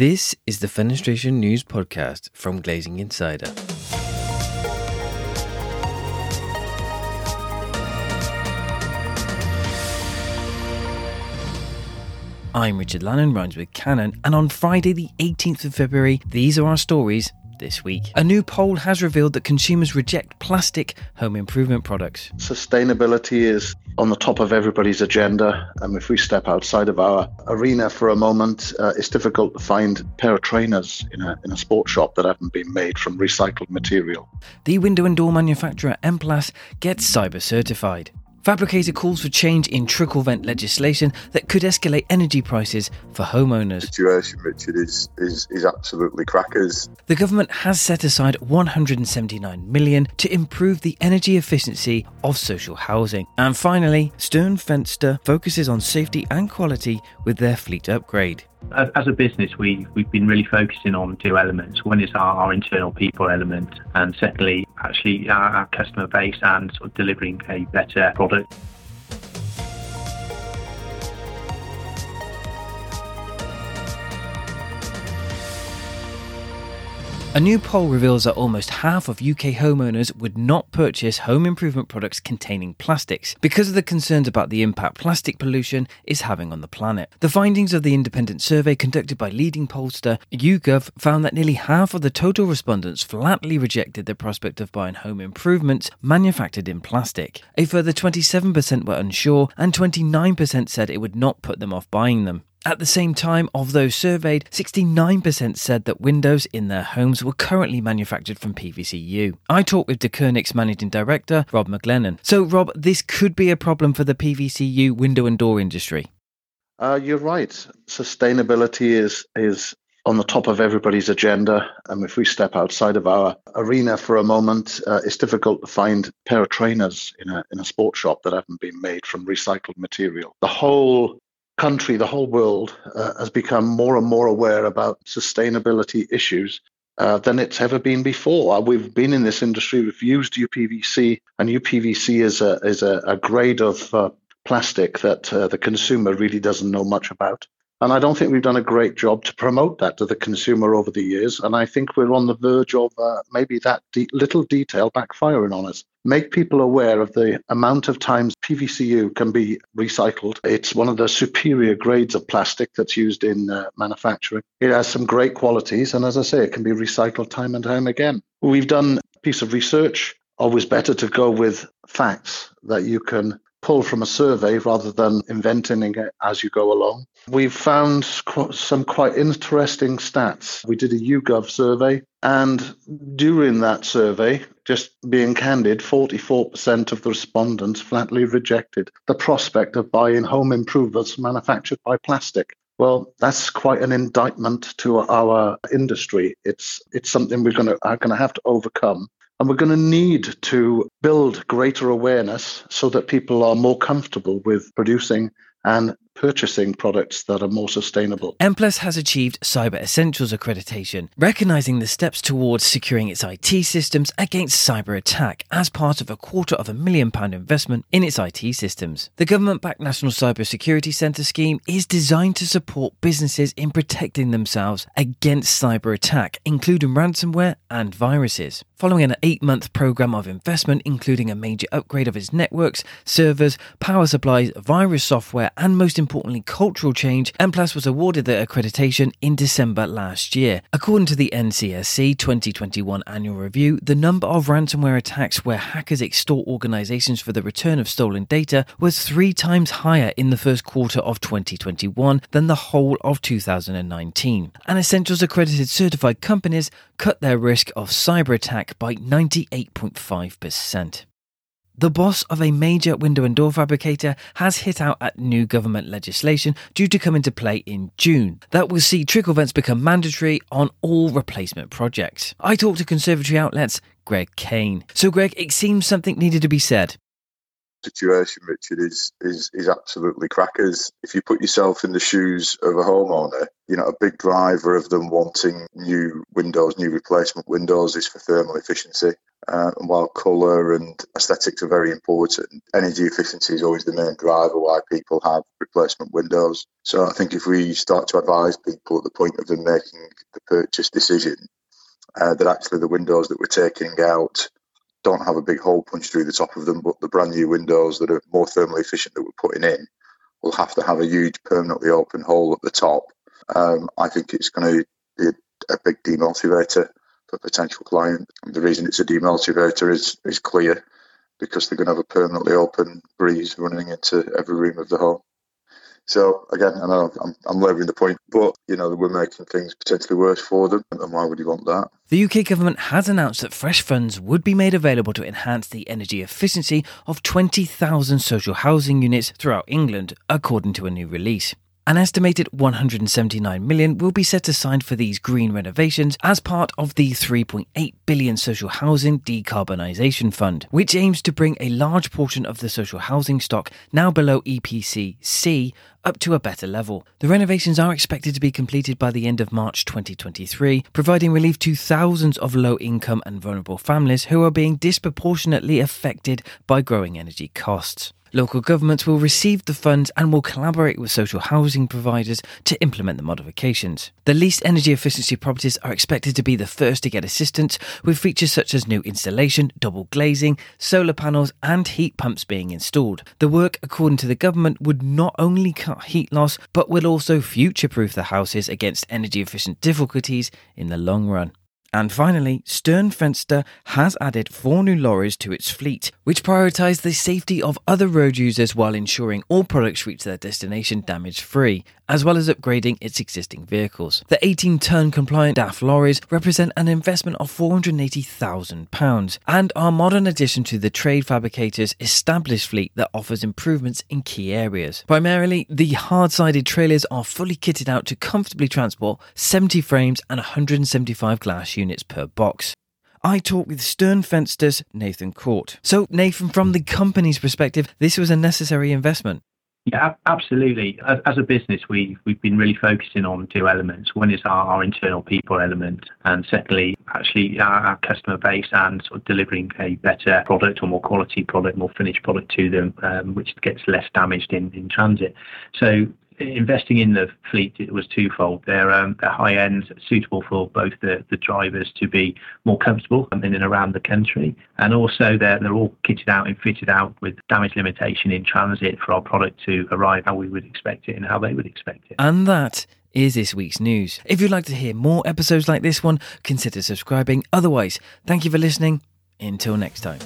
This is the Fenestration News Podcast from Glazing Insider. I'm Richard Lannon, rhymes with Cannon, and on Friday, the 18th of February, these are our stories this week. A new poll has revealed that consumers reject plastic home improvement products. Sustainability is on the top of everybody's agenda. And if we step outside of our arena for a moment, uh, it's difficult to find a pair of trainers in a, in a sports shop that haven't been made from recycled material. The window and door manufacturer Emplas gets cyber certified. Fabricator calls for change in trickle vent legislation that could escalate energy prices for homeowners. The situation, Richard, is, is, is absolutely crackers. The government has set aside 179 million to improve the energy efficiency of social housing. And finally, Sternfenster focuses on safety and quality with their fleet upgrade. As a business, we, we've been really focusing on two elements. One is our, our internal people element, and secondly, actually our, our customer base and sort of delivering a better product. A new poll reveals that almost half of UK homeowners would not purchase home improvement products containing plastics because of the concerns about the impact plastic pollution is having on the planet. The findings of the independent survey conducted by leading pollster YouGov found that nearly half of the total respondents flatly rejected the prospect of buying home improvements manufactured in plastic. A further 27% were unsure, and 29% said it would not put them off buying them. At the same time, of those surveyed, 69% said that windows in their homes were currently manufactured from PVCU. I talked with Deceuninck's managing director, Rob McLennan. So, Rob, this could be a problem for the PVCU window and door industry. Uh, you're right. Sustainability is is on the top of everybody's agenda. And if we step outside of our arena for a moment, uh, it's difficult to find pair of trainers in a in a sports shop that haven't been made from recycled material. The whole country, the whole world, uh, has become more and more aware about sustainability issues uh, than it's ever been before. Uh, we've been in this industry, we've used UPVC, and UPVC is a, is a, a grade of uh, plastic that uh, the consumer really doesn't know much about. And I don't think we've done a great job to promote that to the consumer over the years. And I think we're on the verge of uh, maybe that de- little detail backfiring on us. Make people aware of the amount of times PVCU can be recycled. It's one of the superior grades of plastic that's used in uh, manufacturing. It has some great qualities. And as I say, it can be recycled time and time again. We've done a piece of research. Always better to go with facts that you can from a survey rather than inventing it as you go along. We've found some quite interesting stats. We did a YouGov survey, and during that survey, just being candid, 44% of the respondents flatly rejected the prospect of buying home improvements manufactured by plastic. Well, that's quite an indictment to our industry. It's it's something we're going to are going to have to overcome. And we're going to need to build greater awareness so that people are more comfortable with producing and purchasing products that are more sustainable. Emplas has achieved Cyber Essentials accreditation, recognizing the steps towards securing its IT systems against cyber attack as part of a quarter of a million pound investment in its IT systems. The government backed National Cyber Security Centre scheme is designed to support businesses in protecting themselves against cyber attack, including ransomware and viruses. Following an eight month program of investment, including a major upgrade of its networks, servers, power supplies, virus software, and most importantly, cultural change, Emplas was awarded the accreditation in December last year. According to the NCSC 2021 annual review, the number of ransomware attacks where hackers extort organizations for the return of stolen data was three times higher in the first quarter of 2021 than the whole of 2019. And Essentials accredited certified companies cut their risk of cyber attack by 98.5%. The boss of a major window and door fabricator has hit out at new government legislation due to come into play in June that will see trickle vents become mandatory on all replacement projects. I talked to conservatory outlets Greg Kane. So, Greg, it seems something needed to be said. situation, Richard, is is is absolutely crackers. If you put yourself in the shoes of a homeowner, you know a big driver of them wanting new windows, new replacement windows, is for thermal efficiency. Uh, while colour and aesthetics are very important, energy efficiency is always the main driver why people have replacement windows. So I think if we start to advise people at the point of them making the purchase decision uh, that actually the windows that we're taking out don't have a big hole punched through the top of them, but the brand new windows that are more thermally efficient that we're putting in will have to have a huge permanently open hole at the top. Um, I think it's going to be a, a big demotivator for potential client. And the reason it's a demotivator is is clear because they're going to have a permanently open breeze running into every room of the home. So again, I know I'm, I'm labouring the point, but you know we're making things potentially worse for them, and why would you want that? The UK government has announced that fresh funds would be made available to enhance the energy efficiency of 20,000 social housing units throughout England, according to a new release. An estimated 179 million will be set aside for these green renovations as part of the 3.8 billion social housing decarbonisation fund, which aims to bring a large portion of the social housing stock now below EPC C up to a better level. The renovations are expected to be completed by the end of March 2023, providing relief to thousands of low income and vulnerable families who are being disproportionately affected by growing energy costs. Local governments will receive the funds and will collaborate with social housing providers to implement the modifications. The least energy efficiency properties are expected to be the first to get assistance, with features such as new installation, double glazing, solar panels, and heat pumps being installed. The work, according to the government, would not only cut heat loss, but will also future proof the houses against energy efficient difficulties in the long run. And finally, Sternfenster has added four new lorries to its fleet, which prioritise the safety of other road users while ensuring all products reach their destination damage free, as well as upgrading its existing vehicles. The 18 ton compliant DAF lorries represent an investment of £480,000 and are a modern addition to the trade fabricator's established fleet that offers improvements in key areas. Primarily, the hard sided trailers are fully kitted out to comfortably transport 70 frames and 175 glass units per box. I talked with Sternfenster's Nathan Court. So, Nathan, from the company's perspective, this was a necessary investment. Yeah, absolutely. As, a business, we, we've been really focusing on two elements. One is our, internal people element, and secondly, actually our, customer base and sort of delivering a better product or more quality product, more finished product to them, um, which gets less damaged in transit. So investing in the fleet it was twofold. They're um, they're high end, suitable for both the, the drivers to be more comfortable in and around the country, and also they're they're all kitted out and fitted out with damage limitation in transit for our product to arrive how we would expect it and how they would expect it. And that is this week's news. If you'd like to hear more episodes like this one, consider subscribing. Otherwise, thank you for listening. Until next time.